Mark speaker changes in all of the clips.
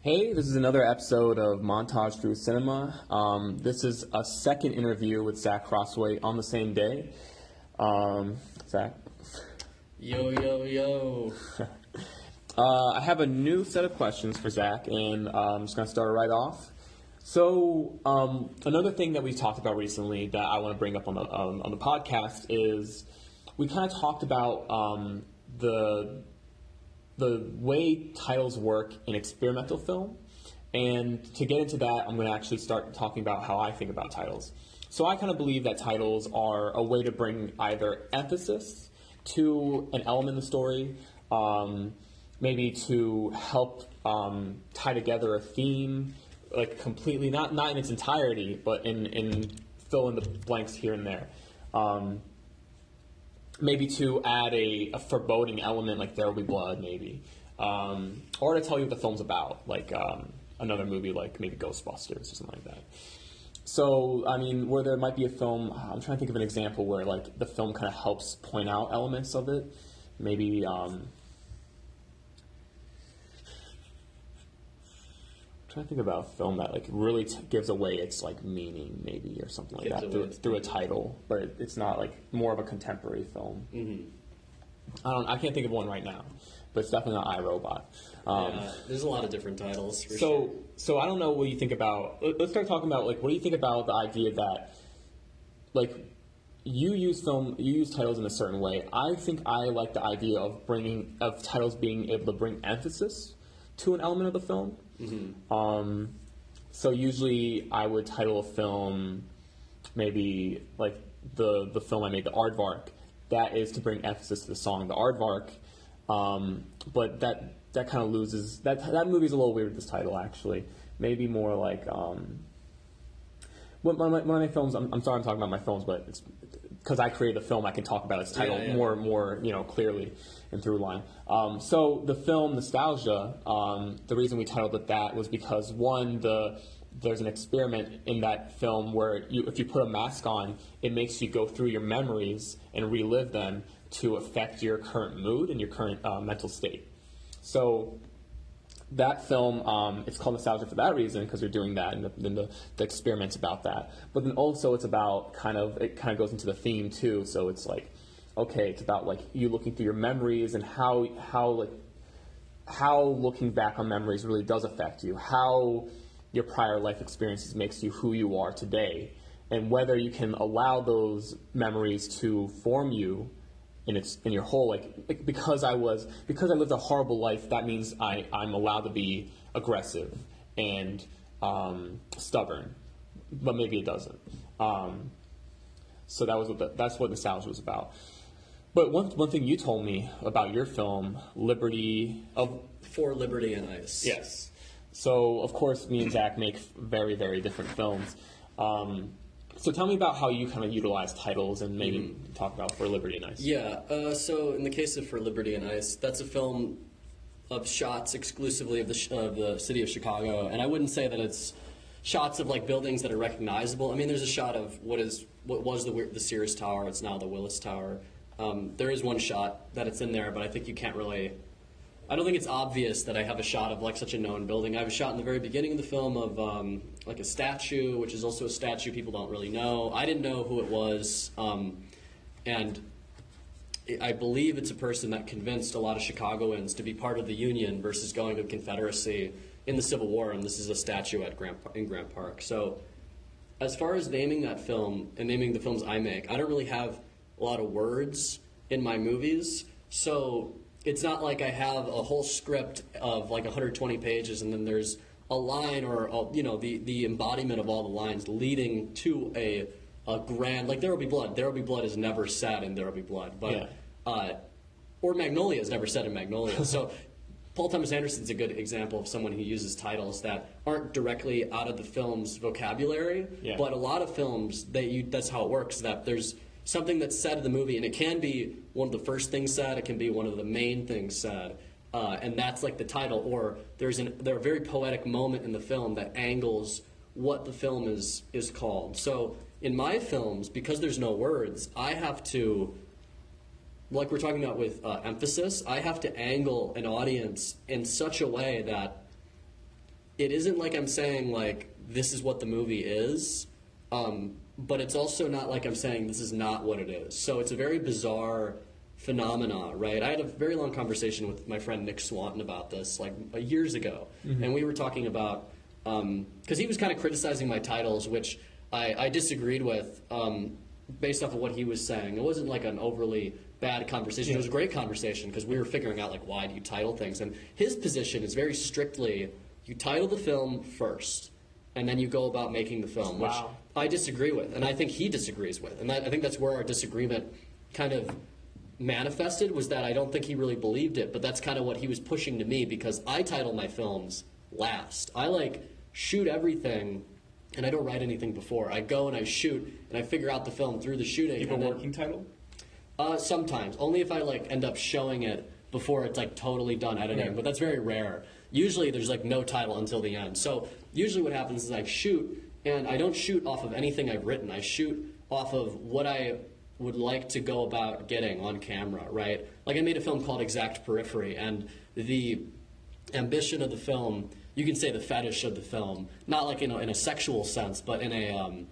Speaker 1: Hey, this is another episode of Montage Through Cinema. Um, this is a second interview with Zach Crossway on the same day. Um, Zach,
Speaker 2: Yo, yo, yo.
Speaker 1: uh, I have a new set of questions for Zach, and uh, I'm just going to start right off. So, um, another thing that we've talked about recently that I want to bring up on the um, on the podcast is we kind of talked about um, the the way titles work in experimental film. And to get into that, I'm going to actually start talking about how I think about titles. So I kind of believe that titles are a way to bring either emphasis to an element in the story, um, maybe to help um, tie together a theme, like completely, not, not in its entirety, but in, in fill in the blanks here and there. Um, maybe to add a, a foreboding element like There Will Be Blood, maybe, um, or to tell you what the film's about, like um, another movie like maybe Ghostbusters or something like that. So, I mean, where there might be a film, I'm trying to think of an example where like the film kind of helps point out elements of it. Maybe um, trying to think about a film that like really t- gives away its like meaning, maybe or something like
Speaker 2: Gives
Speaker 1: that through, through a title, but it, it's not like more of a contemporary film.
Speaker 2: Mm-hmm.
Speaker 1: I don't. I can't think of one right now, but it's definitely not iRobot. Um,
Speaker 2: yeah, there's a lot of different titles for
Speaker 1: so,
Speaker 2: sure.
Speaker 1: so I don't know what you think about. Let's start talking about like what do you think about the idea that like you use film, you use titles in a certain way. I think I like the idea of bringing of titles being able to bring emphasis to an element of the film. Um, so usually I would title a film maybe like the the film I made, the Aardvark. That is to bring emphasis to the song, the Aardvark. Um, but that that kind of loses that that movie's a little weird with this title actually. Maybe more like um, one, one, of my, one of my films. I'm, I'm sorry, I'm talking about my films, but it's because I created the film. I can talk about its title
Speaker 2: Yeah, yeah.
Speaker 1: more more you know clearly and through line. Um, so the film Nostalgia. Um, the reason we titled it that was because one the there's an experiment in that film where you, if you put a mask on, it makes you go through your memories and relive them to affect your current mood and your current uh, mental state. So that film, um, it's called Nostalgia for that reason because they're doing that and the, and the, the experiments about that. But then also it's about kind of it kind of goes into the theme too. So it's like, okay, it's about like you looking through your memories and how how like how looking back on memories really does affect you. How your prior life experiences makes you who you are today, and whether you can allow those memories to form you in its in your whole like, because I was because I lived a horrible life. That means I I'm allowed to be aggressive and um, stubborn, but maybe it doesn't. Um, so that was what the, that's what nostalgia was about. But one one thing you told me about your film, Liberty of
Speaker 2: For Liberty and Ice.
Speaker 1: Yes. So of course, me and Zach make very very different films. Um, so tell me about how you kind of utilize titles and maybe talk about For Liberty and Ice.
Speaker 2: Yeah, uh, so in the case of For Liberty and Ice, that's a film of shots exclusively of the, sh- of the city of Chicago, and I wouldn't say that it's shots of like buildings that are recognizable. I mean, there's a shot of what is what was the the Sears Tower. It's now the Willis Tower. Um, there is one shot that it's in there, but I think you can't really. I don't think it's obvious that I have a shot of like such a known building. I have a shot in the very beginning of the film of um, like a statue, which is also a statue people don't really know. I didn't know who it was, um, and I believe it's a person that convinced a lot of Chicagoans to be part of the Union versus going to the Confederacy in the Civil War, and this is a statue at Grant, in Grant Park. So, as far as naming that film and naming the films I make, I don't really have a lot of words in my movies, so it's not like I have a whole script of like 120 pages and then there's a line or a, you know the the embodiment of all the lines leading to a a grand like there will be blood. There will be blood is never said in There will be blood, but
Speaker 1: Yeah.
Speaker 2: uh, or Magnolia is never said in Magnolia. so Paul Thomas Anderson's a good example of someone who uses titles that aren't directly out of the film's vocabulary,
Speaker 1: Yeah.
Speaker 2: but a lot of films that you that's how it works. That there's something that's said in the movie, and it can be one of the first things said, it can be one of the main things said, uh, and that's like the title. Or there's an there's a very poetic moment in the film that angles what the film is is called. So in my films, because there's no words, I have to like we're talking about with uh, emphasis, I have to angle an audience in such a way that it isn't like I'm saying like this is what the movie is, um, but it's also not like I'm saying this is not what it is. So it's a very bizarre phenomena, right? I had a very long conversation with my friend Nick Swanton about this like years ago, and we were talking about because he was kind of criticizing my titles, which I, I disagreed with um, based off of what he was saying. It wasn't like an overly bad conversation. It was a great conversation because we were figuring out like why do you title things, and his position is very strictly you title the film first, and then you go about making the film, which I disagree with, and I think he disagrees with, and that, I think that's where our disagreement kind of manifested was that I don't think he really believed it, but that's kind of what he was pushing to me because I title my films last. I like shoot everything, and I don't write anything before. I go and I shoot, and I figure out the film through the shooting.
Speaker 1: You have a working title?
Speaker 2: uh, sometimes, only if I like end up showing it before it's like totally done editing,
Speaker 1: Yeah.
Speaker 2: but that's very rare. Usually, there's like no title until the end. So usually, what happens is I shoot, and I don't shoot off of anything I've written. I shoot off of what I would like to go about getting on camera, right? Like I made a film called Exact Periphery, and the ambition of the film, you can say the fetish of the film, not like in a, in a sexual sense, but in a um,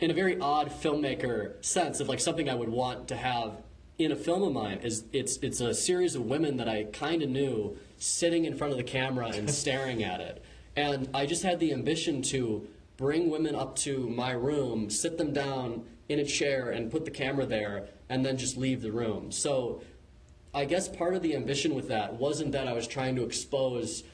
Speaker 2: in a very odd filmmaker sense of like something I would want to have in a film of mine is it's it's a series of women that I kind of knew sitting in front of the camera and staring at it, and I just had the ambition to bring women up to my room, sit them down in a chair, and put the camera there, and then just leave the room. So. I guess part of the ambition with that wasn't that I was trying to expose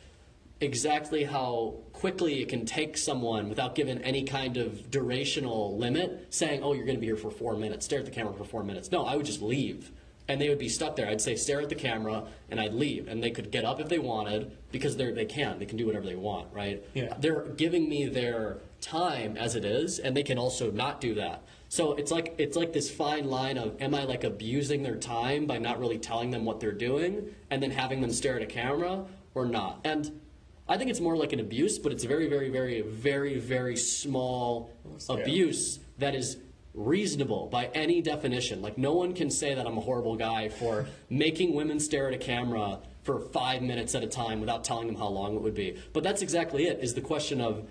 Speaker 2: exactly how quickly it can take someone without giving any kind of durational limit, saying, oh, you're going to be here for four minutes, stare at the camera for four minutes. No, I would just leave. And they would be stuck there. I'd say, stare at the camera, and I'd leave. And they could get up if they wanted, because they're, they can. They can do whatever they want, right?
Speaker 1: Yeah.
Speaker 2: They're giving me their time as it is, and they can also not do that. So it's like it's like this fine line of am I like abusing their time by not really telling them what they're doing and then having them stare at a camera or not? And I think it's more like an abuse, but it's very, very, very, very, very small
Speaker 1: scale.
Speaker 2: abuse that is reasonable by any definition. Like no one can say that I'm a horrible guy for making women stare at a camera for five minutes at a time without telling them how long it would be. But that's exactly it. Is the question of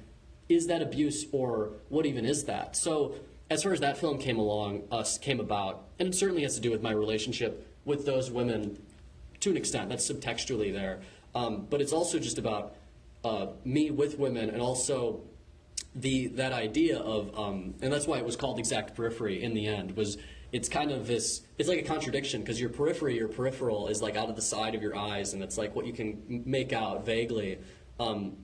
Speaker 2: is that abuse or what even is that? So as far as that film came along, us came about, and it certainly has to do with my relationship with those women to an extent. That's subtextually there, um, but it's also just about uh, me with women, and also the that idea of, um, and that's why it was called exact periphery in the end. Was it's kind of this, it's like a contradiction because your periphery, your peripheral, is like out of the side of your eyes, and it's like what you can make out vaguely. Um,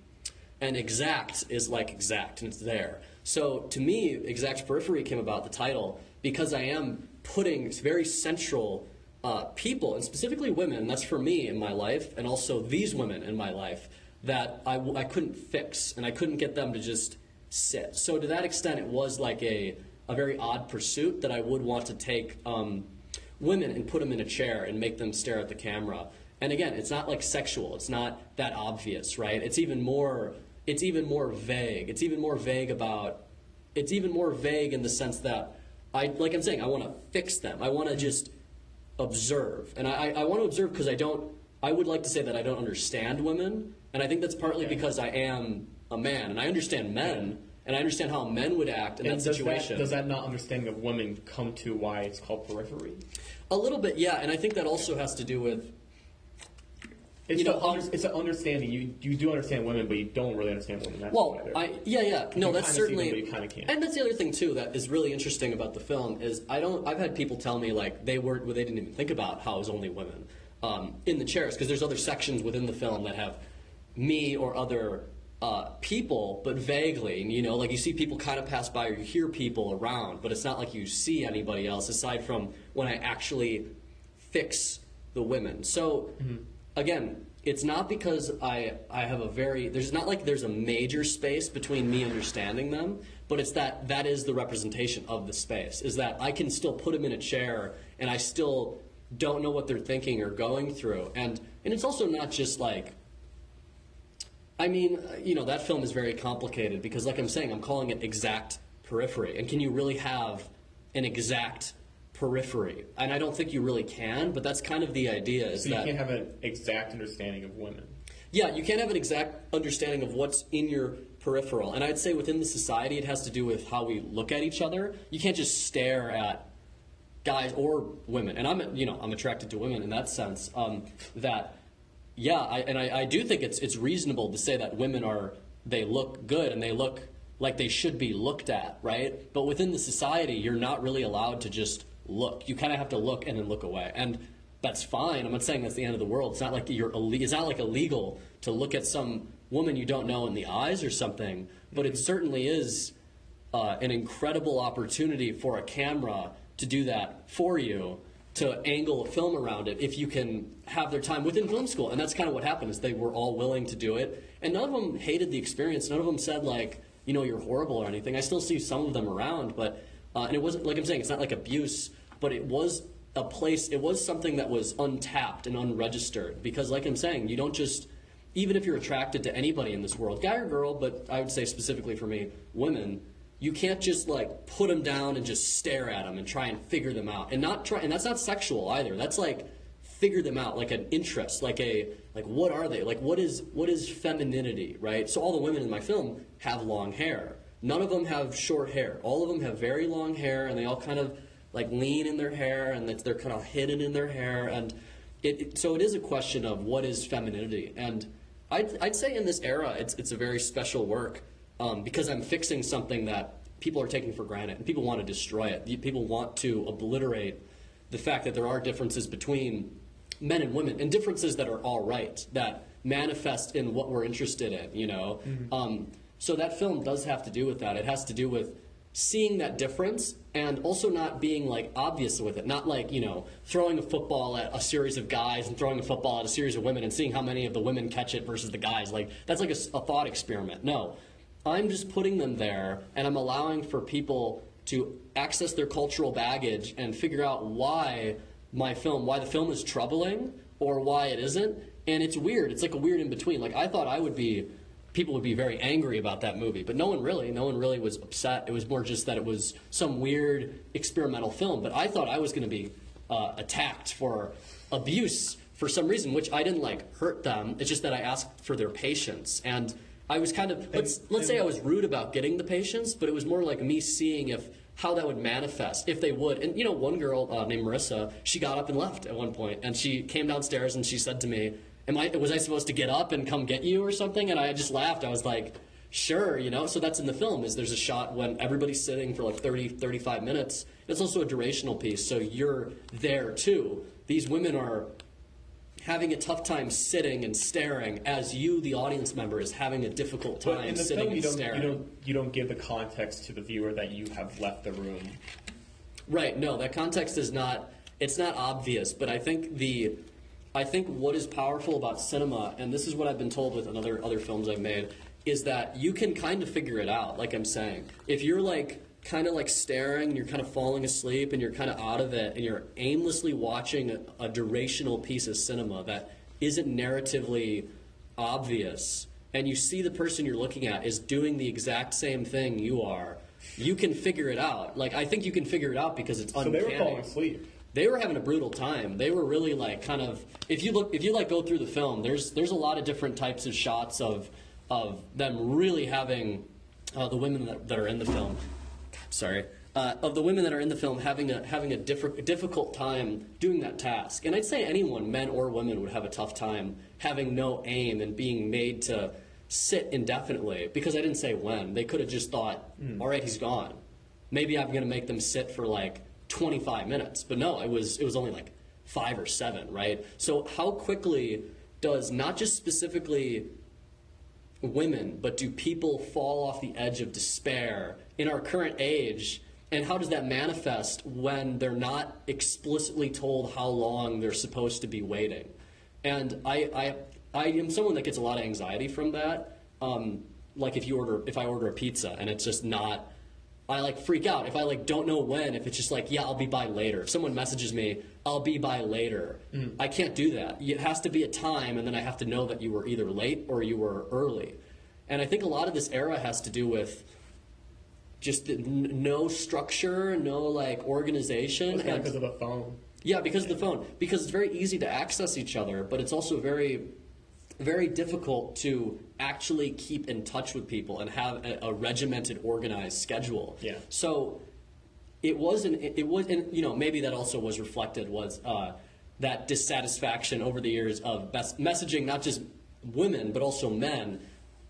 Speaker 2: and exact is like exact and it's there so to me exact periphery came about the title because i am putting very central uh, people and specifically women that's for me in my life and also these women in my life that I, w- I couldn't fix and i couldn't get them to just sit so to that extent it was like a, a very odd pursuit that i would want to take um, women and put them in a chair and make them stare at the camera and again, it's not like sexual. It's not that obvious, right? It's even more. It's even more vague. It's even more vague about. It's even more vague in the sense that I, like I'm saying, I want to fix them. I want to just observe, and I, I want to observe because I don't. I would like to say that I don't understand women, and I think that's partly because I am a man, and I understand men, and I understand how men would act in
Speaker 1: And
Speaker 2: that
Speaker 1: does
Speaker 2: situation.
Speaker 1: that, does that not understanding of women come to why it's called periphery?
Speaker 2: a little bit, yeah, and I think that also has to do with
Speaker 1: It's,
Speaker 2: You
Speaker 1: the
Speaker 2: know,
Speaker 1: under, it's an understanding. You you do understand women, but you don't really understand women. That's
Speaker 2: Well, I yeah yeah no
Speaker 1: You
Speaker 2: that's certainly
Speaker 1: them, but you kinda can't.
Speaker 2: and that's the other thing too that is really interesting about the film is I don't I've had people tell me like they weren't they didn't even think about how it was only women um, in the chairs because there's other sections within the film that have me or other uh, people but vaguely you know like you see people kind of pass by or you hear people around but it's not like you see anybody else aside from when I actually fix the women. So again, it's not because I I have a very there's not like there's a major space between me understanding them, but it's that that is the representation of the space. Is that I can still put them in a chair and I still don't know what they're thinking or going through. And and it's also not just like I mean, you know, that film is very complicated because, like I'm saying, I'm calling it exact periphery. And can you really have an exact periphery? And I don't think you really can, but that's kind of the idea is
Speaker 1: so you
Speaker 2: that.
Speaker 1: can't have an exact understanding of women.
Speaker 2: Yeah, you can't have an exact understanding of what's in your peripheral. And I'd say within the society, it has to do with how we look at each other. You can't just stare at guys or women. And I'm, you know, I'm attracted to women in that sense. Um, that, yeah, I, and I, I do think it's it's reasonable to say that women are they look good and they look like they should be looked at, right? But within the society, you're not really allowed to just look. You kind of have to look and then look away. And that's fine. I'm not saying that's the end of the world. It's not like you're it's not like illegal to look at some woman you don't know in the eyes or something, but it certainly is uh, an incredible opportunity for a camera to do that for you to angle a film around it if you can have their time within film school and that's kind of what happened is they were all willing to do it and none of them hated the experience none of them said like you know you're horrible or anything i still see some of them around but uh, and it wasn't like i'm saying it's not like abuse but it was a place, it was something that was untapped and unregistered. Because, like I'm saying, you don't just, even if you're attracted to anybody in this world, guy or girl, but I would say specifically for me, women, you can't just like put them down and just stare at them and try and figure them out. And not try, and that's not sexual either. That's like figure them out, like an interest, like a, like what are they? Like what is, what is femininity, right? So all the women in my film have long hair. None of them have short hair. All of them have very long hair, and they all kind of like lean in their hair and they're kind of hidden in their hair and it, it, so it is a question of what is femininity and I'd, I'd say in this era it's, it's a very special work um, because I'm fixing something that people are taking for granted and people want to destroy it people want to obliterate the fact that there are differences between men and women and differences that are all right that manifest in what we're interested in you know mm-hmm. um, so that film does have to do with that. It has to do with seeing that difference and also not being like obvious with it. Not like you know throwing a football at a series of guys and throwing a football at a series of women and seeing how many of the women catch it versus the guys. Like that's like a, a thought experiment. No. I'm just putting them there and i'm allowing for people to access their cultural baggage and figure out why my film why the film is troubling or why it isn't. And it's weird. It's like a weird in between like i thought i would be people would be very angry about that movie. But no one really, no one really was upset. It was more just that it was some weird experimental film. But I thought I was going to be uh, attacked for abuse for some reason, which I didn't like hurt them. It's just that I asked for their patience and. I was kind of let's let's say I was rude about getting the patience, but it was more like me seeing if how that would manifest if they would. And you know, one girl uh, named Marissa, she got up and left at one point, and she came downstairs and she said to me, am I was I supposed to get up and come get you or something? And I just laughed. I was like, sure, you know. So that's in the film. Is there's a shot when everybody's sitting for like 30, 35 minutes. It's also a durational piece, so you're there too. These women are having a tough time sitting and staring as you, the audience member, is having a difficult time sitting
Speaker 1: film,
Speaker 2: and
Speaker 1: staring. You don't, you don't give the context to the viewer that you have left the room.
Speaker 2: Right. No, that context is not. It's not obvious, but I think the I think what is powerful about cinema, and this is what I've been told with other other films I've made, is that you can kind of figure it out. Like I'm saying, if you're like kind of like staring and you're kind of falling asleep and you're kind of out of it and you're aimlessly watching a, a durational piece of cinema that isn't narratively obvious, and you see the person you're looking at is doing the exact same thing you are, you can figure it out. Like I think you can figure it out because it's uncanny.
Speaker 1: So they were falling asleep
Speaker 2: they were having a brutal time. They were really like kind of if you look if you like go through the film, there's there's a lot of different types of shots of of them really having uh, the women that, that, are in the film. Sorry. Uh, of the women that are in the film having a having a diff- difficult time doing that task, and I'd say anyone, men or women, would have a tough time having no aim and being made to sit indefinitely. Because I didn't say when; they could have just thought, mm. "All right, he's gone." Maybe I'm going to make them sit for like 25 minutes. But no, it was it was only like five or seven, right? So how quickly does not just specifically women, but do people fall off the edge of despair in our current age? And how does that manifest when they're not explicitly told how long they're supposed to be waiting? And I, I, I am someone that gets a lot of anxiety from that. Um, like if you order, if I order a pizza and it's just not I like freak out if I like don't know when. If it's just like, yeah, I'll be by later. If someone messages me, I'll be by later. Mm. I can't do that. It has to be a time, and then I have to know that you were either late or you were early. And I think a lot of this era has to do with just no structure, no like organization.
Speaker 1: Well, because of the phone.
Speaker 2: Yeah, because of the phone. Because it's very easy to access each other, but it's also very very difficult to actually keep in touch with people and have a, a regimented, organized schedule.
Speaker 1: Yeah.
Speaker 2: So it wasn't. It, it was, and you know, maybe that also was reflected was uh, that dissatisfaction over the years of best messaging, not just women but also men,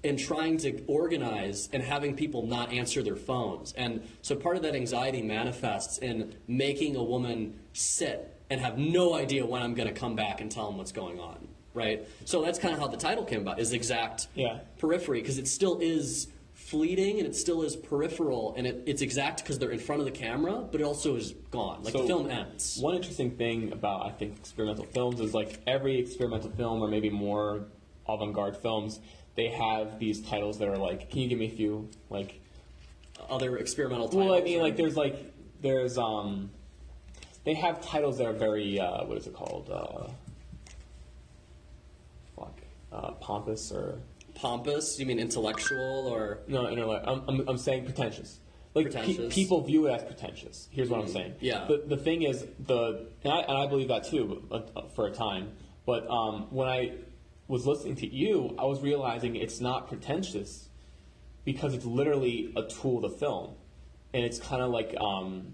Speaker 2: in trying to organize and having people not answer their phones. And so part of that anxiety manifests in making a woman sit and have no idea when I'm going to come back and tell them what's going on. Right. So that's kind of how the title came about. Is exact
Speaker 1: Yeah.
Speaker 2: periphery because it still is fleeting and it still is peripheral and it, it's exact because they're in front of the camera, but it also is gone. Like the film ends.
Speaker 1: One interesting thing about I think experimental films is like every experimental film or maybe more avant-garde films, they have these titles that are like, can you give me a few like
Speaker 2: Other experimental titles.
Speaker 1: Well, I mean, like there's like there's um, they have titles that are very uh, what is it called? Uh, uh, pompous or
Speaker 2: pompous. You mean intellectual or
Speaker 1: no, no I'm, I'm, I'm saying pretentious. Like pe- people view it as pretentious. Here's what I'm saying.
Speaker 2: yeah.
Speaker 1: The, the thing is the and I, and I believe that too uh, for a time. But um, when I was listening to you, I was realizing it's not pretentious because it's literally a tool to film, and it's kind of like um,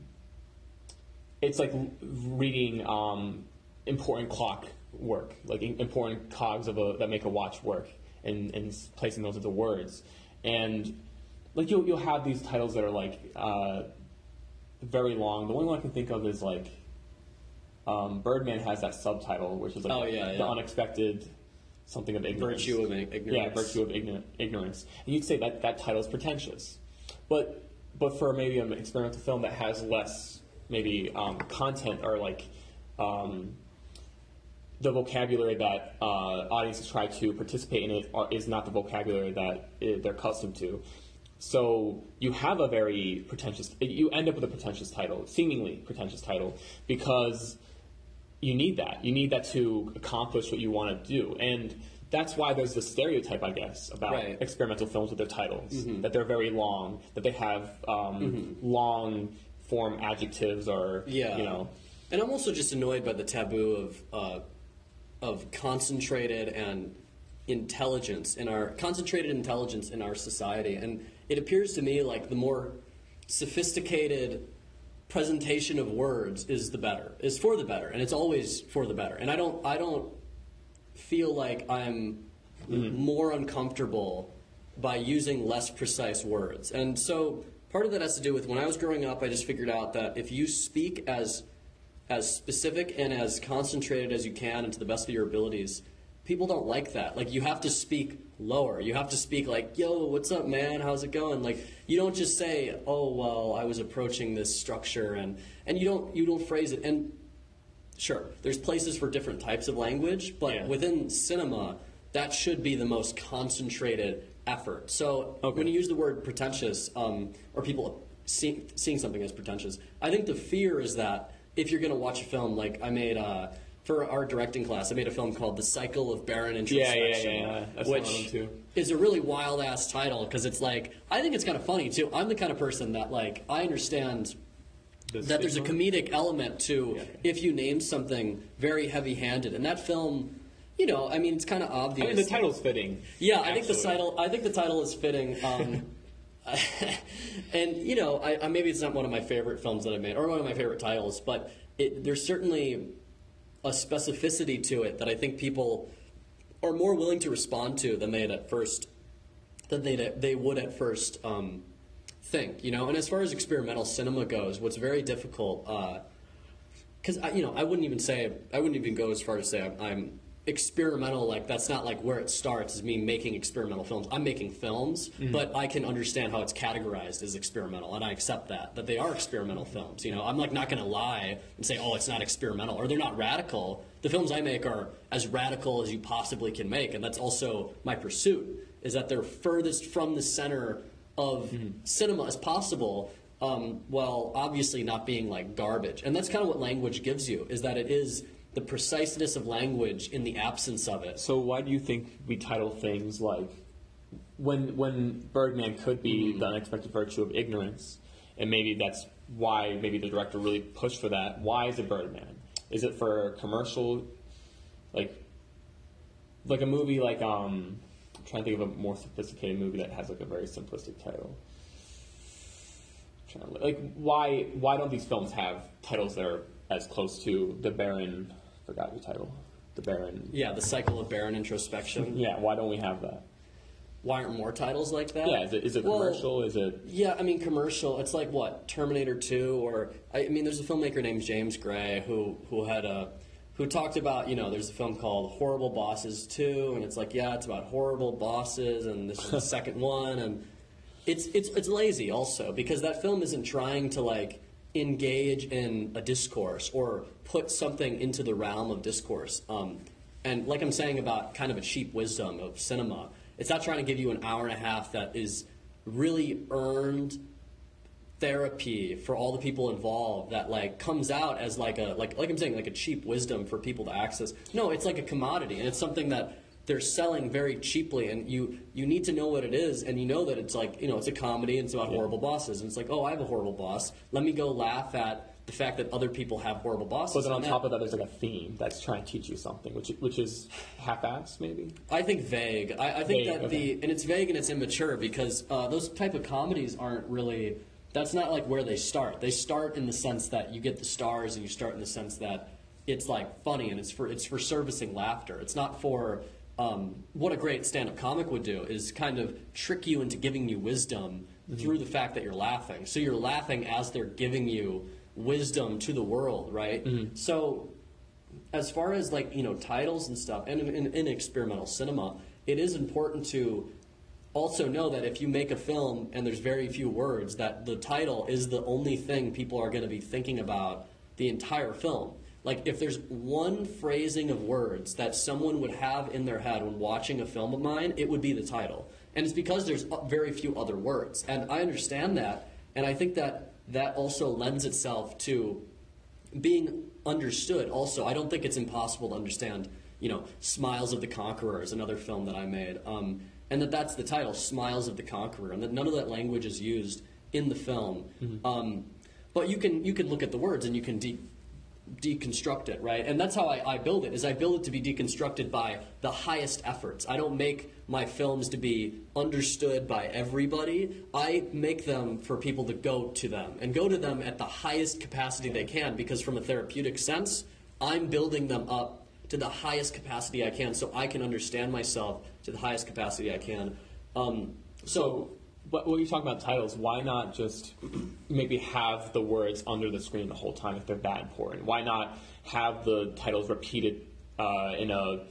Speaker 1: it's like reading um, important clock work, like important cogs of a that make a watch work, and, and placing those into words, and like you'll you'll have these titles that are like uh, very long. The only one I can think of is like um, Birdman has that subtitle, which is like
Speaker 2: Oh, yeah,
Speaker 1: the
Speaker 2: yeah.
Speaker 1: unexpected something of ignorance.
Speaker 2: virtue of ignorance.
Speaker 1: Yeah, virtue of igno- ignorance. And you'd say that that title is pretentious, but but for maybe an experimental film that has less maybe um, content or like um, the vocabulary that uh, audiences try to participate in it are, is not the vocabulary that i they're accustomed to. So you have a very pretentious. You end up with a pretentious title, seemingly pretentious title, because you need that. You need that to accomplish what you want to do, and that's why there's this stereotype, I guess, about
Speaker 2: Right.
Speaker 1: experimental films with their titles that they're very long, that they have um, long form adjectives, or
Speaker 2: Yeah.
Speaker 1: you know,
Speaker 2: And I'm also just annoyed by the taboo of uh, of concentrated and intelligence in our concentrated intelligence in our society. And it appears to me like the more sophisticated presentation of words is the better, is for the better, and it's always for the better. And I don't I don't feel like I'm mm-hmm. more uncomfortable by using less precise words. And so part of that has to do with when I was growing up, I just figured out that if you speak as as specific and as concentrated as you can and to the best of your abilities, people don't like that. Like you have to speak lower. You have to speak like, "Yo, what's up, man? How's it going?" Like you don't just say, "Oh, well, I was approaching this structure," and and you don't you don't phrase it. And Sure, there's places for different types of language, but
Speaker 1: Yeah.
Speaker 2: within cinema, that should be the most concentrated effort. So
Speaker 1: Okay.
Speaker 2: when you use the word pretentious, um, or people see, seeing something as pretentious, I think the fear is that if you're going to watch a film, like I made uh, for our directing class, I made a film called "The Cycle of Barren
Speaker 1: yeah,
Speaker 2: Introspection,"
Speaker 1: yeah, yeah. That's
Speaker 2: which is a really wild ass title because it's like I think it's kind of funny too. I'm the kind of person that like I understand
Speaker 1: The
Speaker 2: that there's a comedic element to
Speaker 1: Yeah.
Speaker 2: if you name something very heavy-handed, and that film, you know, I mean, it's kind of obvious.
Speaker 1: I mean, the title's fitting.
Speaker 2: Yeah, I think the title. I think the title is fitting. Um, and you know, I, I, maybe it's not one of my favorite films that I've made, or one of my favorite titles, but it, there's certainly a specificity to it that I think people are more willing to respond to than they at first than they they would at first um, think. You know, and as far as experimental cinema goes, what's very difficult. because I, you know, I wouldn't even say I wouldn't even go as far as say I'm, I'm experimental. Like that's not like where it starts is me making experimental films. I'm making films, but I can understand how it's categorized as experimental, and I accept that that they are experimental films. You know, I'm like not going to lie and say, oh, it's not experimental or they're not radical. The films I make are as radical as you possibly can make, and that's also my pursuit. Is that they're furthest from the center of cinema as possible, um, while obviously not being like garbage. And that's kind of what language gives you, is that it is the preciseness of language in the absence of it.
Speaker 1: So why do you think we title things like when when Birdman could be
Speaker 2: Mm-hmm.
Speaker 1: the unexpected virtue of ignorance, and maybe that's why maybe the director really pushed for that. Why is it Birdman? Is it for commercial, like like a movie like um, I'm trying to think of a more sophisticated movie that has like a very simplistic title. trying to, like why why don't these films have titles that are as close to the Barren? Forgot your title. The Barren.
Speaker 2: Yeah, the cycle of barren introspection.
Speaker 1: Yeah. Why don't we have that?
Speaker 2: Why aren't more titles like that?
Speaker 1: Yeah. Is it, is it
Speaker 2: Well,
Speaker 1: commercial? Is it?
Speaker 2: Yeah, I mean commercial. It's like what Terminator Two, or I, I mean, there's a filmmaker named James Gray who who had a who talked about you know there's a film called Horrible Bosses Two, and it's like yeah, it's about horrible bosses, and this is the second one, and it's it's it's lazy also because that film isn't trying to like engage in a discourse or put something into the realm of discourse. Um, and like I'm saying about kind of a cheap wisdom of cinema, it's not trying to give you an hour and a half that is really earned therapy for all the people involved that like comes out as like a like like I'm saying like a cheap wisdom for people to access. No, it's like a commodity and it's something that they're selling very cheaply and you you need to know what it is and you know that it's like you know it's a comedy and it's about horrible bosses and it's like oh I have a horrible boss let me go laugh at the fact that other people have horrible bosses
Speaker 1: But then on
Speaker 2: that-
Speaker 1: top of that, there's like a theme that's trying to teach you something, which which is half-assed maybe.
Speaker 2: I think vague. I, I think
Speaker 1: Vague,
Speaker 2: that
Speaker 1: okay.
Speaker 2: the and it's vague and it's immature because uh, those type of comedies aren't really. That's not like where they start. They start in the sense that you get the stars, and you start in the sense that it's like funny and it's for it's for servicing laughter. It's not for um, what a great stand-up comic would do is kind of trick you into giving you wisdom through the fact that you're laughing. So you're laughing as they're giving you wisdom to the world, right? So as far as like you know titles and stuff and in, in, in experimental cinema it is important to also know that if you make a film and there's very few words that the title is the only thing people are going to be thinking about the entire film like if there's one phrasing of words that someone would have in their head when watching a film of mine it would be the title. And it's because there's uh, very few other words. And i understand that. And i think that that also lends itself to being understood also. I don't think it's impossible to understand you know smiles of the conqueror is another film that i made um, and that that's the title smiles of the conqueror and that none of that language is used in the film. Um, but you can you can look at the words and you can de- deconstruct it right? And that's how I, I build it is i build it to be deconstructed by the highest efforts. I don't make my films to be understood by everybody. I make them for people to go to them and go to them at the highest capacity they can because from a therapeutic sense i'm building them up to the highest capacity i can so i can understand myself to the highest capacity i can. Um, so
Speaker 1: But when you talk about titles, why not just maybe have the words under the screen the whole time if they're that important? Why not have the titles repeated uh, in a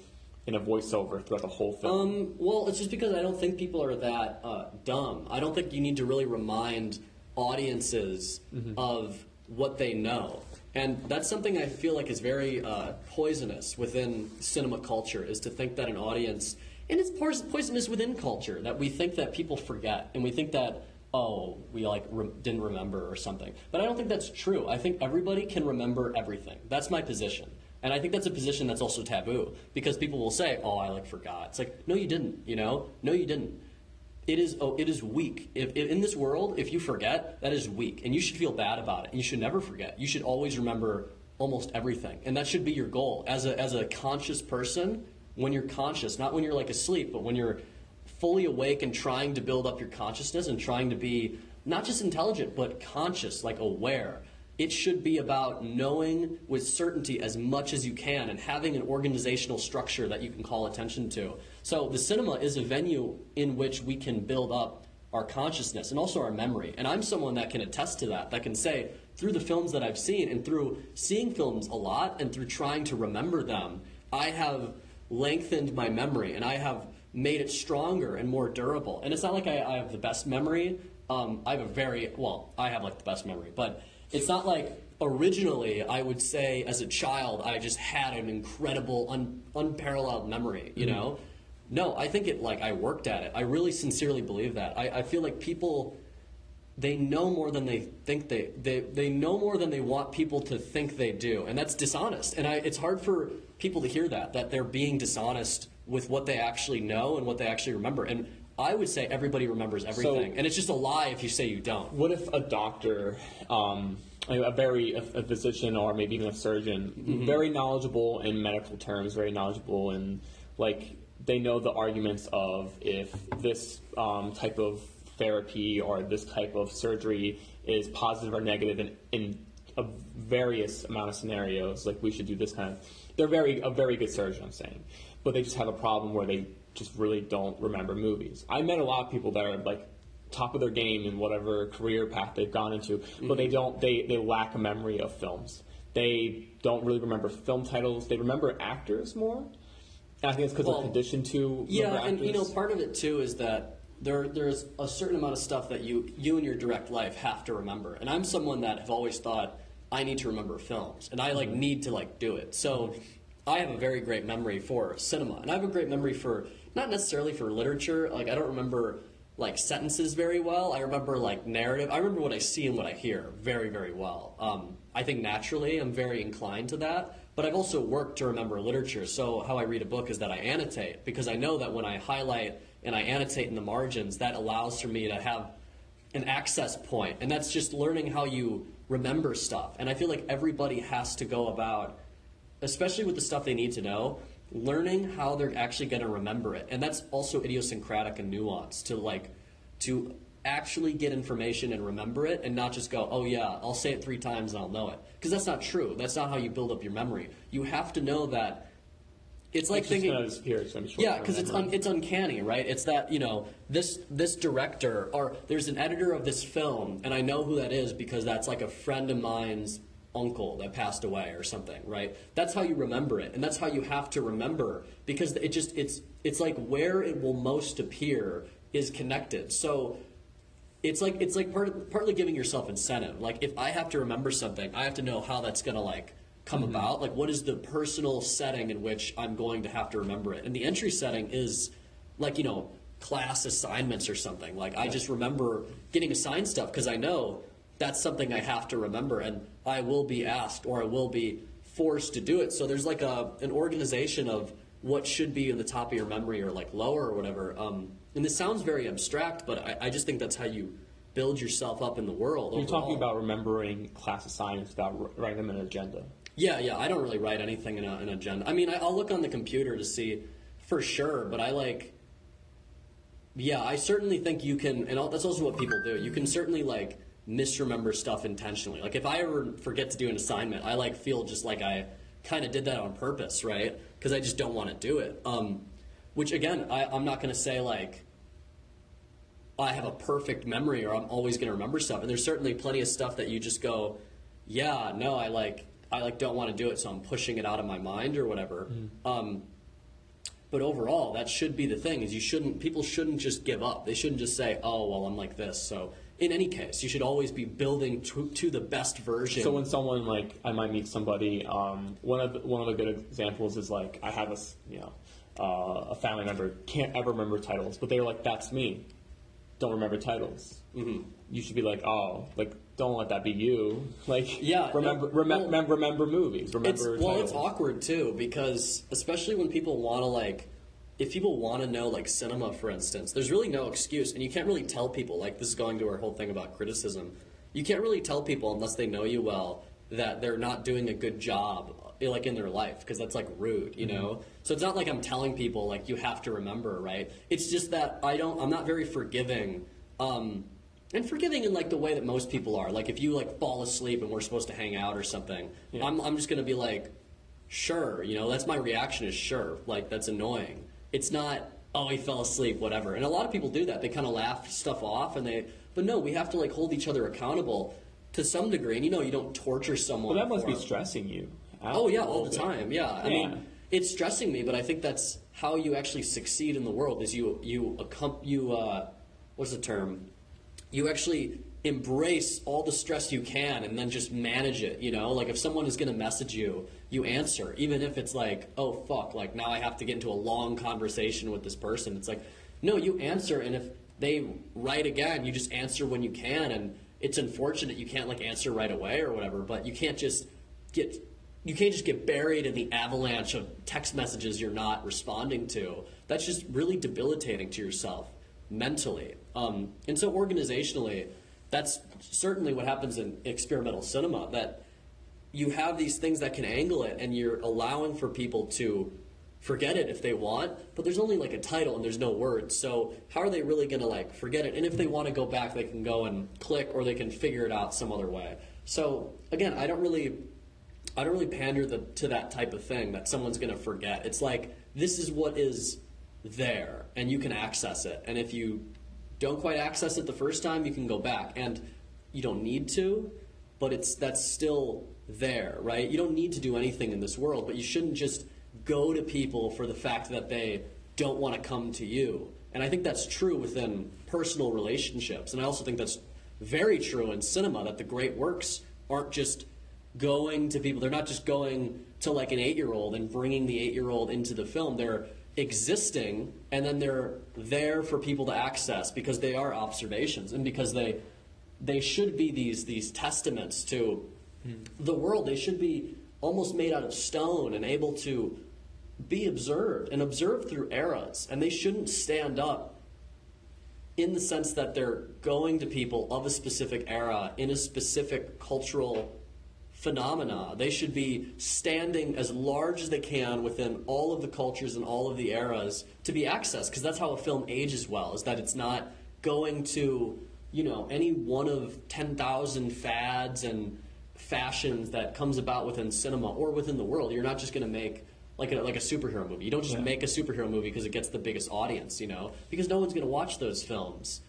Speaker 1: in a voiceover throughout the whole film?
Speaker 2: Um, well, it's just because I don't think people are that uh, dumb. I don't think you need to really remind audiences of what they know. And that's something I feel like is very uh, poisonous within cinema culture, is to think that an audience, and it's poisonous within culture, that we think that people forget, and we think that, oh, we like re- didn't remember or something. But I don't think that's true. I think everybody can remember everything. That's my position. And I think that's a position that's also taboo because people will say, "Oh, I like forgot." It's like, "No, you didn't." You know, "No, you didn't." It is oh, it is weak. If, if in this world, if you forget, that is weak, and you should feel bad about it. And you should never forget. You should always remember almost everything, and that should be your goal as a as a conscious person. When you're conscious, not when you're like asleep, but when you're fully awake and trying to build up your consciousness and trying to be not just intelligent but conscious, like aware. It should be about knowing with certainty as much as you can and having an organizational structure that you can call attention to. So the cinema is a venue in which we can build up our consciousness and also our memory. And I'm someone that can attest to that, that can say through the films that I've seen and through seeing films a lot and through trying to remember them, I have lengthened my memory and I have made it stronger and more durable. And it's not like I, I have the best memory. Um, I have a very, well, I have like the best memory, but it's not like originally I would say as a child I just had an incredible, un, unparalleled memory, you know? No, I think it like I worked at it. I really sincerely believe that. I, I feel like people they know more than they think they, they they know more than they want people to think they do and that's dishonest. And I, it's hard for people to hear that that they're being dishonest with what they actually know and what they actually remember. And i would say everybody remembers everything and it's just a lie if you say you don't.
Speaker 1: What if a doctor, um, a a very a, a physician or maybe even a surgeon,
Speaker 2: Mm-hmm.
Speaker 1: very knowledgeable in medical terms, very knowledgeable in like they know the arguments of if this um, type of therapy or this type of surgery is positive or negative in, in a various amount of scenarios, like we should do this kind of. They're very a very good surgeon, I'm saying, but they just have a problem where they just really don't remember movies. I met a lot of people that are like top of their game in whatever career path they've gone into, but mm-hmm. they don't they, they lack a memory of films. They don't really remember film titles. They remember actors more. And I think it's because
Speaker 2: Well,
Speaker 1: they're conditioned to
Speaker 2: Yeah, and you know, part of it too is that there there's a certain amount of stuff that you you in your direct life have to remember. And I'm someone that have always thought I need to remember films, and I like
Speaker 1: Mm-hmm.
Speaker 2: need to like do it. So I have a very great memory for cinema, and I have a great memory for not necessarily for literature. Like I don't remember like sentences very well. I remember like narrative. I remember what I see and what I hear very very well. Um, I think naturally I'm very inclined to that. But I've also worked to remember literature. So how I read a book is that I annotate because I know that when I highlight and I annotate in the margins, that allows for me to have an access point, and that's just learning how you remember stuff. And I feel like everybody has to go about, especially with the stuff they need to know, learning how they're actually going to remember it. And that's also idiosyncratic and nuanced to like to actually get information and remember it and not just go, oh yeah, I'll say it three times and I'll know it. Because that's not true. That's not how you build up your memory. You have to know that it's like
Speaker 1: it's
Speaker 2: thinking
Speaker 1: disappear. It's gonna be
Speaker 2: yeah, because it's un, it's uncanny, right? It's that you know this this director or there's an editor of this film, and I know who that is because that's like a friend of mine's uncle that passed away or something, right? That's how you remember it, and that's how you have to remember because it just it's it's like where it will most appear is connected. So it's like it's like part, partly giving yourself incentive. Like if I have to remember something, I have to know how that's gonna like come about. Like what is the personal setting in which I'm going to have to remember it? And the entry setting is like you know class assignments or something. Like I just remember getting assigned stuff because I know that's something I have to remember, and I will be asked or I will be forced to do it. So there's like a an organization of what should be in the top of your memory or like lower or whatever. Um, and this sounds very abstract, but I, I just think that's how you build yourself up in the world.
Speaker 1: You're talking about remembering class assignments without writing them in an agenda.
Speaker 2: Yeah, yeah. I don't really write anything in a, an agenda. I mean, I, I'll look on the computer to see for sure, but I like. Yeah, I certainly think you can, and all, that's also what people do. You can certainly like misremember stuff intentionally. Like if I ever forget to do an assignment, I like feel just like I kind of did that on purpose, right? Because I just don't want to do it. Um, which again, I, I'm not going to say like I have a perfect memory or I'm always going to remember stuff. And there's certainly plenty of stuff that you just go, yeah, no, I like I like don't want to do it, so I'm pushing it out of my mind or whatever. Um, but overall, that should be the thing: is you shouldn't people shouldn't just give up. They shouldn't just say, "Oh, well, I'm like this." So in any case, you should always be building to, to the best version.
Speaker 1: So when someone like I might meet somebody, um, one of the, one of the good examples is like I have a you know uh, a family member can't ever remember titles, but they're like that's me, don't remember titles. Mm-hmm. You should be like oh like don't let that be you. Like
Speaker 2: Yeah,
Speaker 1: remember
Speaker 2: no, well-
Speaker 1: remember remember movies. Remember
Speaker 2: it's well, it's awkward too because especially when people want to like, if people want to know like cinema, for instance, there's really no excuse, and you can't really tell people like this is going to our whole thing about criticism. You can't really tell people unless they know you well that they're not doing a good job eh, like in their life because that's like rude you know so it's not like i'm telling people like you have to remember right it's just that i don't i'm not very forgiving um and forgiving in like the way that most people are like if you like fall asleep and we're supposed to hang out or something I'm, I'm just gonna be like sure you know that's my reaction is sure like that's annoying it's not oh he fell asleep whatever and a lot of people do that they kind of laugh stuff off and they but no we have to like hold each other accountable to some degree and you know you don't torture someone
Speaker 1: well, that must be stressing you.
Speaker 2: Oh yeah, all the
Speaker 1: bit.
Speaker 2: time. Yeah, I
Speaker 1: Yeah.
Speaker 2: mean, it's stressing me, but I think that's how you actually succeed in the world. Is you you you uh, what's the term? You actually embrace all the stress you can, and then just manage it. You know, like if someone is going to message you, you answer, even if it's like, oh fuck, like now I have to get into a long conversation with this person. It's like, no, you answer, and if they write again, you just answer when you can, and it's unfortunate you can't like answer right away or whatever, but you can't just get you can't just get buried in the avalanche of text messages you're not responding to. That's just really debilitating to yourself mentally. Um, and so organizationally, that's certainly what happens in experimental cinema. That you have these things that can angle it, and you're allowing for people to forget it if they want, but there's only like a title and there's no words. So how are they really going to like forget it? And if they want to go back, they can go and click or they can figure it out some other way. So again, I don't really I don't really pander the, to that type of thing that someone's going to forget. It's like this is what is there and you can access it. And if you don't quite access it the first time, you can go back and you don't need to, but it's that's still there, right? You don't need to do anything in this world, but you shouldn't just go to people for the fact that they don't want to come to you. And I think that's true within personal relationships. And I also think that's very true in cinema that the great works aren't just going to people, they're not just going to like an eight year old and bringing the eight year old into the film. They're existing and then they're there for people to access because they are observations and because they they should be these these testaments to hmm. the world. They should be almost made out of stone and able to be observed and observed through eras. And they shouldn't stand up in the sense that they're going to people of a specific era in a specific cultural phenomena. They should be standing as large as they can within all of the cultures and all of the eras to be accessed because that's how a film ages well is that it's not going to you know any one of 10,000 fads and fashions that comes about within cinema or within the world. You're not just going to make like a, like a superhero movie. You don't just
Speaker 1: Yeah.
Speaker 2: make a superhero movie because it gets the biggest audience, you know, because no one's going to watch those films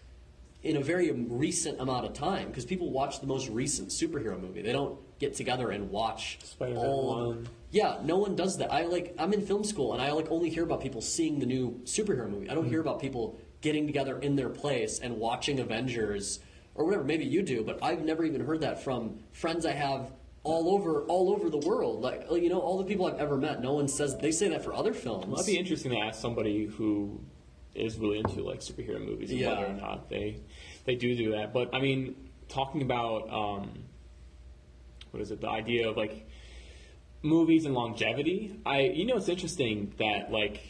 Speaker 2: in a very recent amount of time because people watch the most recent superhero movie. They don't get together and watch
Speaker 1: Spider-Man
Speaker 2: all.
Speaker 1: 1.
Speaker 2: Yeah, no one does that. I like I'm in film school and I like only hear about people seeing the new superhero movie. I don't hear mm-hmm. about people getting together in their place and watching Avengers or whatever. Maybe you do, but I've never even heard that from friends I have all over all over the world. Like you know, all the people I've ever met, no one says they say that for other films.
Speaker 1: Well, that'd be interesting to ask somebody who is really into like superhero movies and
Speaker 2: Yeah.
Speaker 1: whether or not they they do do that. But I mean, talking about um, what is it? The idea of like movies and longevity. I you know it's interesting that like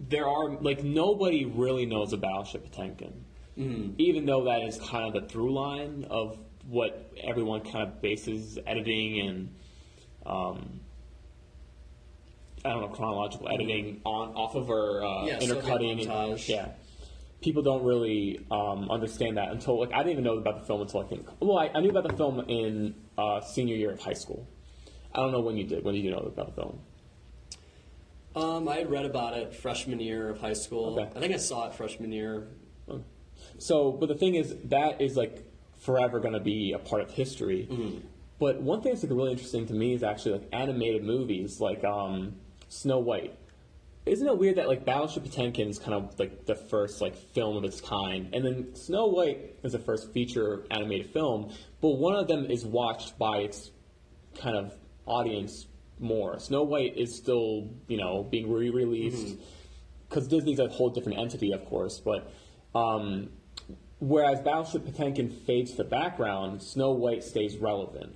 Speaker 1: there are like nobody really knows about Battleship Potemkin, even though that is kind of the through line of what everyone kind of bases editing and um, I don't know chronological editing on off of or uh,
Speaker 2: Yeah,
Speaker 1: intercutting. and- yeah, people don't really um, understand that until like I didn't even know about the film until I think. Well, I, I knew about the film in uh, senior year of high school. I don't know when you did. When did you know about the film?
Speaker 2: Um, I had read about it freshman year of high school.
Speaker 1: Okay.
Speaker 2: I think I saw it freshman year.
Speaker 1: So, but the thing is, that is like forever going to be a part of history. But one thing that's like really interesting to me is actually like animated movies, like um, Snow White. Isn't it weird that like Battleship Potemkin is kind of like the first like film of its kind, and then Snow White is the first feature animated film, but one of them is watched by its kind of audience more. Snow White is still you know being re-released because Disney's a whole different entity, of course, but um, whereas Battleship Potemkin fades to the background, Snow White stays relevant,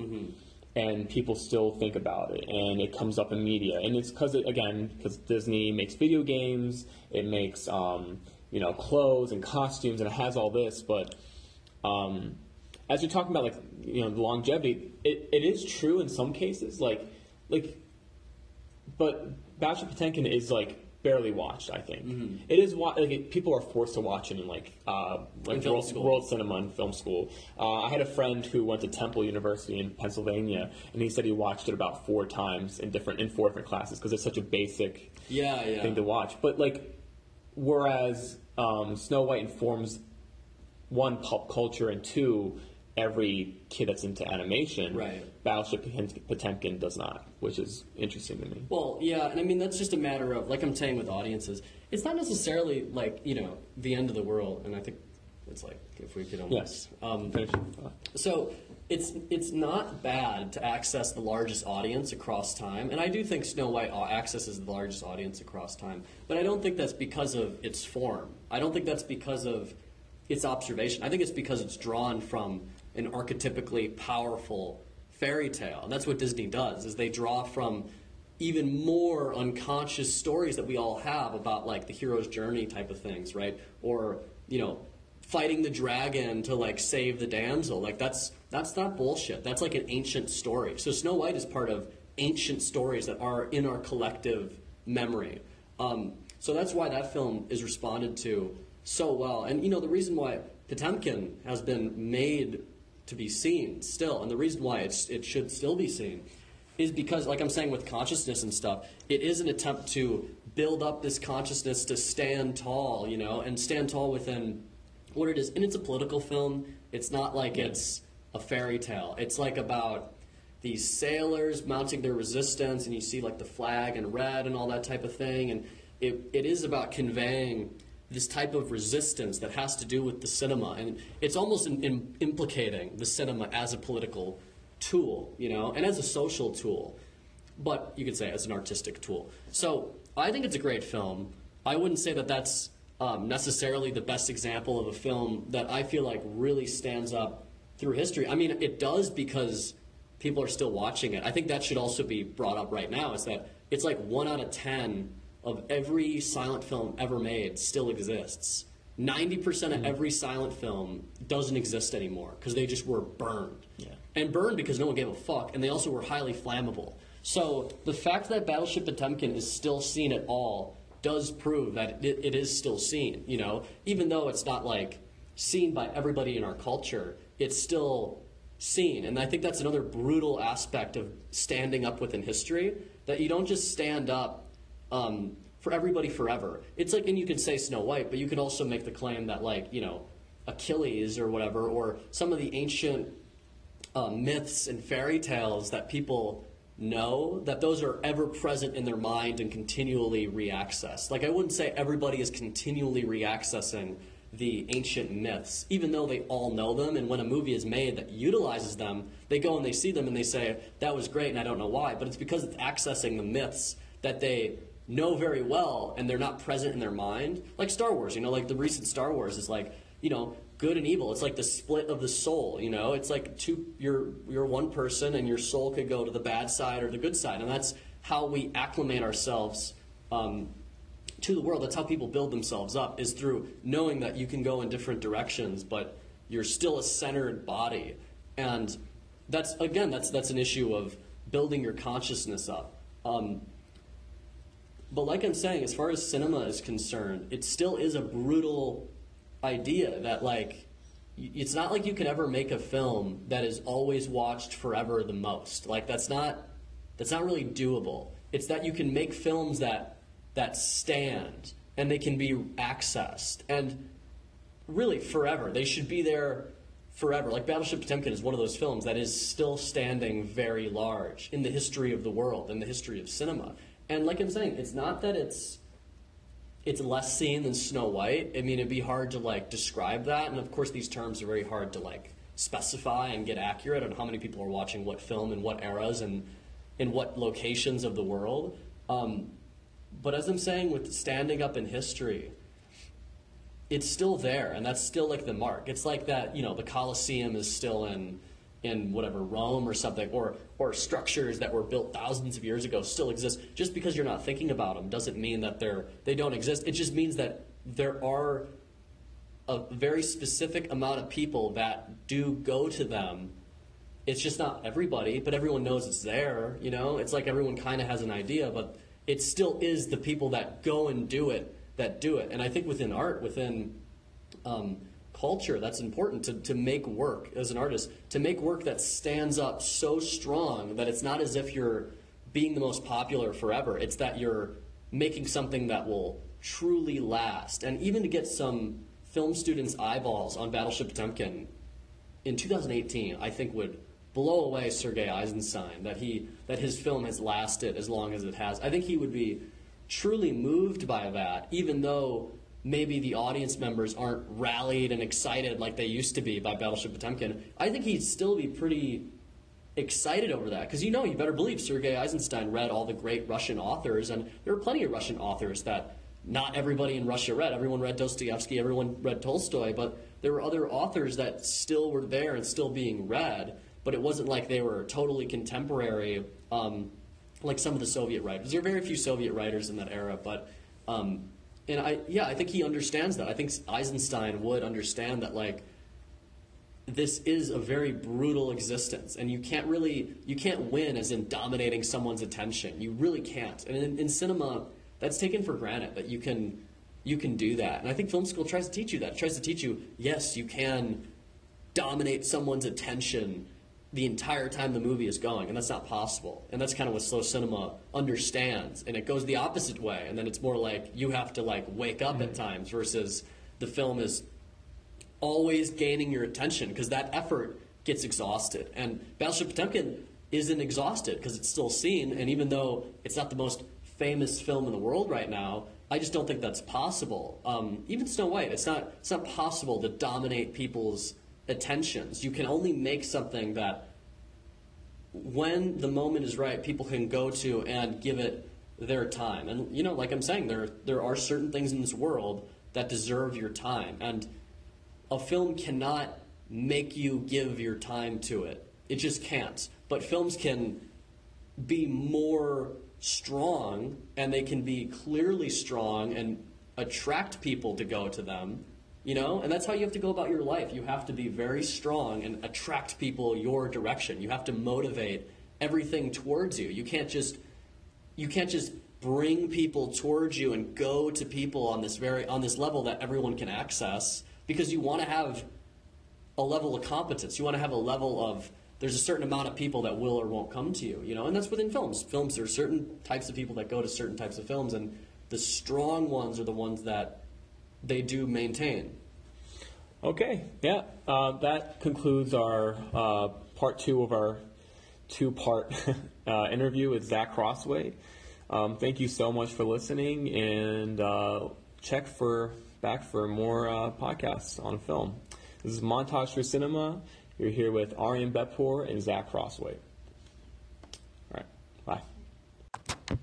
Speaker 1: and people still think about it, and it comes up in media, and it's because again, because Disney makes video games, it makes um, you know clothes and costumes, and it has all this, but um, as you're talking about like you know the longevity, it, it is true in some cases, like like but Battleship Potemkin is like barely watched. I think It is like it, people are forced to watch it in like uh, like
Speaker 2: In
Speaker 1: world, world cinema and film school. Uh, I had a friend who went to Temple University in Pennsylvania, and he said he watched it about four times in different in four different classes because it's such a basic
Speaker 2: Yeah, yeah.
Speaker 1: thing to watch. But like, whereas um, Snow White informs one pop culture and two every kid that's into animation.
Speaker 2: Right.
Speaker 1: Battleship Potemkin does not, which is interesting to me.
Speaker 2: Well, yeah, and I mean that's just a matter of like I'm saying with audiences, it's not necessarily like you know the end of the world, and I think it's like if we could almost
Speaker 1: Yes.
Speaker 2: um. So it's it's not bad to access the largest audience across time, and I do think Snow White accesses the largest audience across time. But I don't think that's because of its form. I don't think that's because of its observation. I think it's because it's drawn from an archetypically powerful fairy tale, and that's what Disney does. Is they draw from even more unconscious stories that we all have about like the hero's journey type of things, right? Or you know, fighting the dragon to like save the damsel. Like that's that's not bullshit. That's like an ancient story. So Snow White is part of ancient stories that are in our collective memory. Um, so that's why that film is responded to so well. And you know the reason why Potemkin has been made to be seen still, and the reason why it's, it should still be seen is because, like I'm saying with consciousness and stuff, it is an attempt to build up this consciousness to stand tall, you know, and stand tall within what it is. And it's a political film. It's not like yeah. it's a fairy tale. It's like about these sailors mounting their resistance, and you see like the flag and red and all that type of thing. And it, it is about conveying this type of resistance that has to do with the cinema, and it's almost in, in implicating the cinema as a political tool, you know, and as a social tool, but you could say as an artistic tool. So I think it's a great film. I wouldn't say that that's um, necessarily the best example of a film that I feel like really stands up through history. I mean, it does because people are still watching it. I think that should also be brought up right now. Is that it's like one out of ten of every silent film ever made still exists. 90% of mm-hmm. every silent film doesn't exist anymore because they just were burned.
Speaker 1: Yeah.
Speaker 2: And burned because no one gave a fuck, and they also were highly flammable. So the fact that Battleship Potemkin is still seen at all does prove that it, it is still seen, you know? Even though it's not like seen by everybody in our culture, it's still seen. And I think that's another brutal aspect of standing up within history that you don't just stand up um, for everybody forever. It's like, and you can say Snow White, but you can also make the claim that, like, you know, Achilles or whatever, or some of the ancient uh, myths and fairy tales that people know, that those are ever present in their mind and continually reaccessed. Like, I wouldn't say everybody is continually reaccessing the ancient myths, even though they all know them. And when a movie is made that utilizes them, they go and they see them and they say, that was great and I don't know why. But it's because it's accessing the myths that they know very well and they're not present in their mind. Like Star Wars, you know, like the recent Star Wars is like, you know, good and evil. It's like the split of the soul, you know? It's like two you're you're one person and your soul could go to the bad side or the good side. And that's how we acclimate ourselves um, to the world. That's how people build themselves up is through knowing that you can go in different directions, but you're still a centered body. And that's again, that's that's an issue of building your consciousness up. Um, but like I'm saying, as far as cinema is concerned, it still is a brutal idea that like it's not like you can ever make a film that is always watched forever the most. Like that's not that's not really doable. It's that you can make films that that stand and they can be accessed and really forever. They should be there forever. Like Battleship Potemkin is one of those films that is still standing very large in the history of the world, in the history of cinema. And like I'm saying, it's not that it's it's less seen than Snow White. I mean, it'd be hard to like describe that, and of course, these terms are very hard to like specify and get accurate on how many people are watching what film and what eras and in what locations of the world. Um, but as I'm saying, with standing up in history, it's still there, and that's still like the mark. It's like that, you know, the Colosseum is still in in whatever Rome or something, or or structures that were built thousands of years ago still exist. Just because you're not thinking about them doesn't mean that they're they don't exist. It just means that there are a very specific amount of people that do go to them. It's just not everybody, but everyone knows it's there. You know, it's like everyone kind of has an idea, but it still is the people that go and do it that do it. And I think within art, within um, culture that's important to, to make work as an artist, to make work that stands up so strong that it's not as if you're being the most popular forever. It's that you're making something that will truly last. And even to get some film students' eyeballs on Battleship Potemkin in 2018, I think would blow away Sergei Eisenstein that he that his film has lasted as long as it has. I think he would be truly moved by that, even though maybe the audience members aren't rallied and excited like they used to be by Battleship Potemkin, I think he'd still be pretty excited over that because you know you better believe Sergei Eisenstein read all the great Russian authors, and there were plenty of Russian authors that not everybody in Russia read. Everyone read Dostoevsky, everyone read Tolstoy, but there were other authors that still were there and still being read. But it wasn't like they were totally contemporary, um, like some of the Soviet writers. There are very few Soviet writers in that era, but um, and I yeah, I think he understands that. I think Eisenstein would understand that like this is a very brutal existence and you can't really you can't win as in dominating someone's attention you really can't and in, in, cinema that's taken for granted that you can you can do that. And I think film school tries to teach you that. It tries to teach you, yes, you can dominate someone's attention the entire time the movie is going, and that's not possible. And that's kind of what slow cinema understands. And it goes the opposite way, and then it's more like you have to like wake up at times versus the film is always gaining your attention because that effort gets exhausted. And Battleship Potemkin isn't exhausted because it's still seen, and even though it's not the most famous film in the world right now, I just don't think that's possible. Um, even Snow White, it's not it's not possible to dominate people's attentions. You can only make something that when the moment is right, people can go to and give it their time. And you know, like I'm saying, there there are certain things in this world that deserve your time, and a film cannot make you give your time to it. It just can't. But films can be more strong, and they can be clearly strong and attract people to go to them you know, and that's how you have to go about your life. You have to be very strong and attract people your direction. You have to motivate everything towards you. You can't just you can't just bring people towards you and go to people on this very on this level that everyone can access because you want to have a level of competence. You want to have a level of there's a certain amount of people that will or won't come to you, you know, and that's within films. Films there are certain types of people that go to certain types of films and the strong ones are the ones that they do maintain.
Speaker 1: Okay, yeah, uh, that concludes our uh, part two of our two part uh, interview with Zach Crossway. Um, thank you so much for listening and uh, check for back for more uh, podcasts on film. This is Montage for Cinema. You're here with Aryan Beppour and Zach Crossway. All right, bye.